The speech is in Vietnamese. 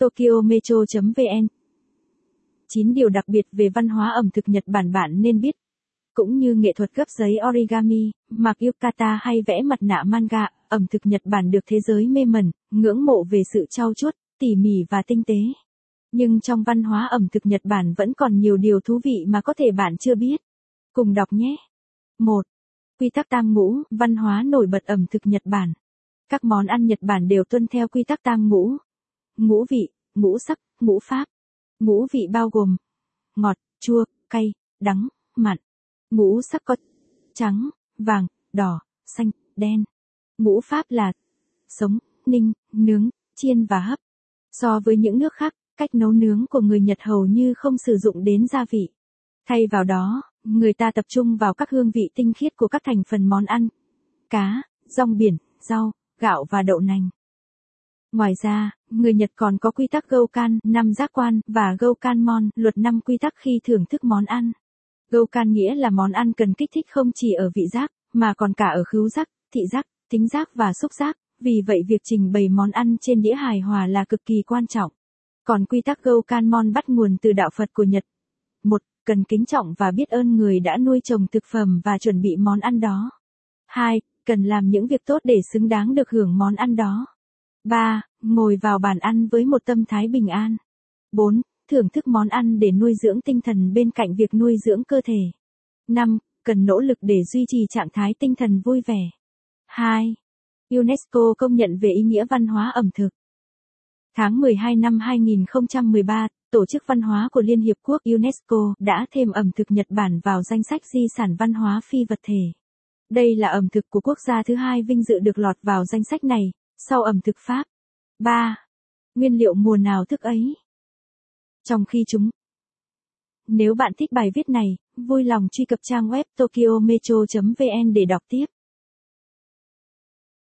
tokyometro.vn 9 điều đặc biệt về văn hóa ẩm thực Nhật Bản bạn nên biết. Cũng như nghệ thuật gấp giấy origami, mặc yukata hay vẽ mặt nạ manga, ẩm thực Nhật Bản được thế giới mê mẩn, ngưỡng mộ về sự trau chuốt, tỉ mỉ và tinh tế. Nhưng trong văn hóa ẩm thực Nhật Bản vẫn còn nhiều điều thú vị mà có thể bạn chưa biết. Cùng đọc nhé. 1. Quy tắc tam ngũ, văn hóa nổi bật ẩm thực Nhật Bản. Các món ăn Nhật Bản đều tuân theo quy tắc tam ngũ. Ngũ vị, ngũ sắc, ngũ pháp. Ngũ vị bao gồm ngọt, chua, cay, đắng, mặn. Ngũ sắc có trắng, vàng, đỏ, xanh, đen. Ngũ pháp là sống, ninh, nướng, chiên và hấp. So với những nước khác, cách nấu nướng của người Nhật hầu như không sử dụng đến gia vị. Thay vào đó, người ta tập trung vào các hương vị tinh khiết của các thành phần món ăn. Cá, rong biển, rau, gạo và đậu nành. Ngoài ra, người Nhật còn có quy tắc Goukan, năm giác quan, và Goukanmon, luật năm quy tắc khi thưởng thức món ăn. Goukan nghĩa là món ăn cần kích thích không chỉ ở vị giác, mà còn cả ở khứu giác, thị giác, tính giác và xúc giác, vì vậy việc trình bày món ăn trên đĩa hài hòa là cực kỳ quan trọng. Còn quy tắc Goukanmon bắt nguồn từ đạo Phật của Nhật. 1. Cần kính trọng và biết ơn người đã nuôi trồng thực phẩm và chuẩn bị món ăn đó. 2. Cần làm những việc tốt để xứng đáng được hưởng món ăn đó. 3. Ngồi vào bàn ăn với một tâm thái bình an. 4. Thưởng thức món ăn để nuôi dưỡng tinh thần bên cạnh việc nuôi dưỡng cơ thể. 5. Cần nỗ lực để duy trì trạng thái tinh thần vui vẻ. 2. UNESCO công nhận về ý nghĩa văn hóa ẩm thực. Tháng 12 năm 2013, Tổ chức Văn hóa của Liên Hiệp Quốc UNESCO đã thêm ẩm thực Nhật Bản vào danh sách di sản văn hóa phi vật thể. Đây là ẩm thực của quốc gia thứ hai vinh dự được lọt vào danh sách này, sau ẩm thực Pháp. 3. Nguyên liệu mùa nào thức ấy? Trong khi chúng Nếu bạn thích bài viết này, vui lòng truy cập trang web tokyometro.vn để đọc tiếp.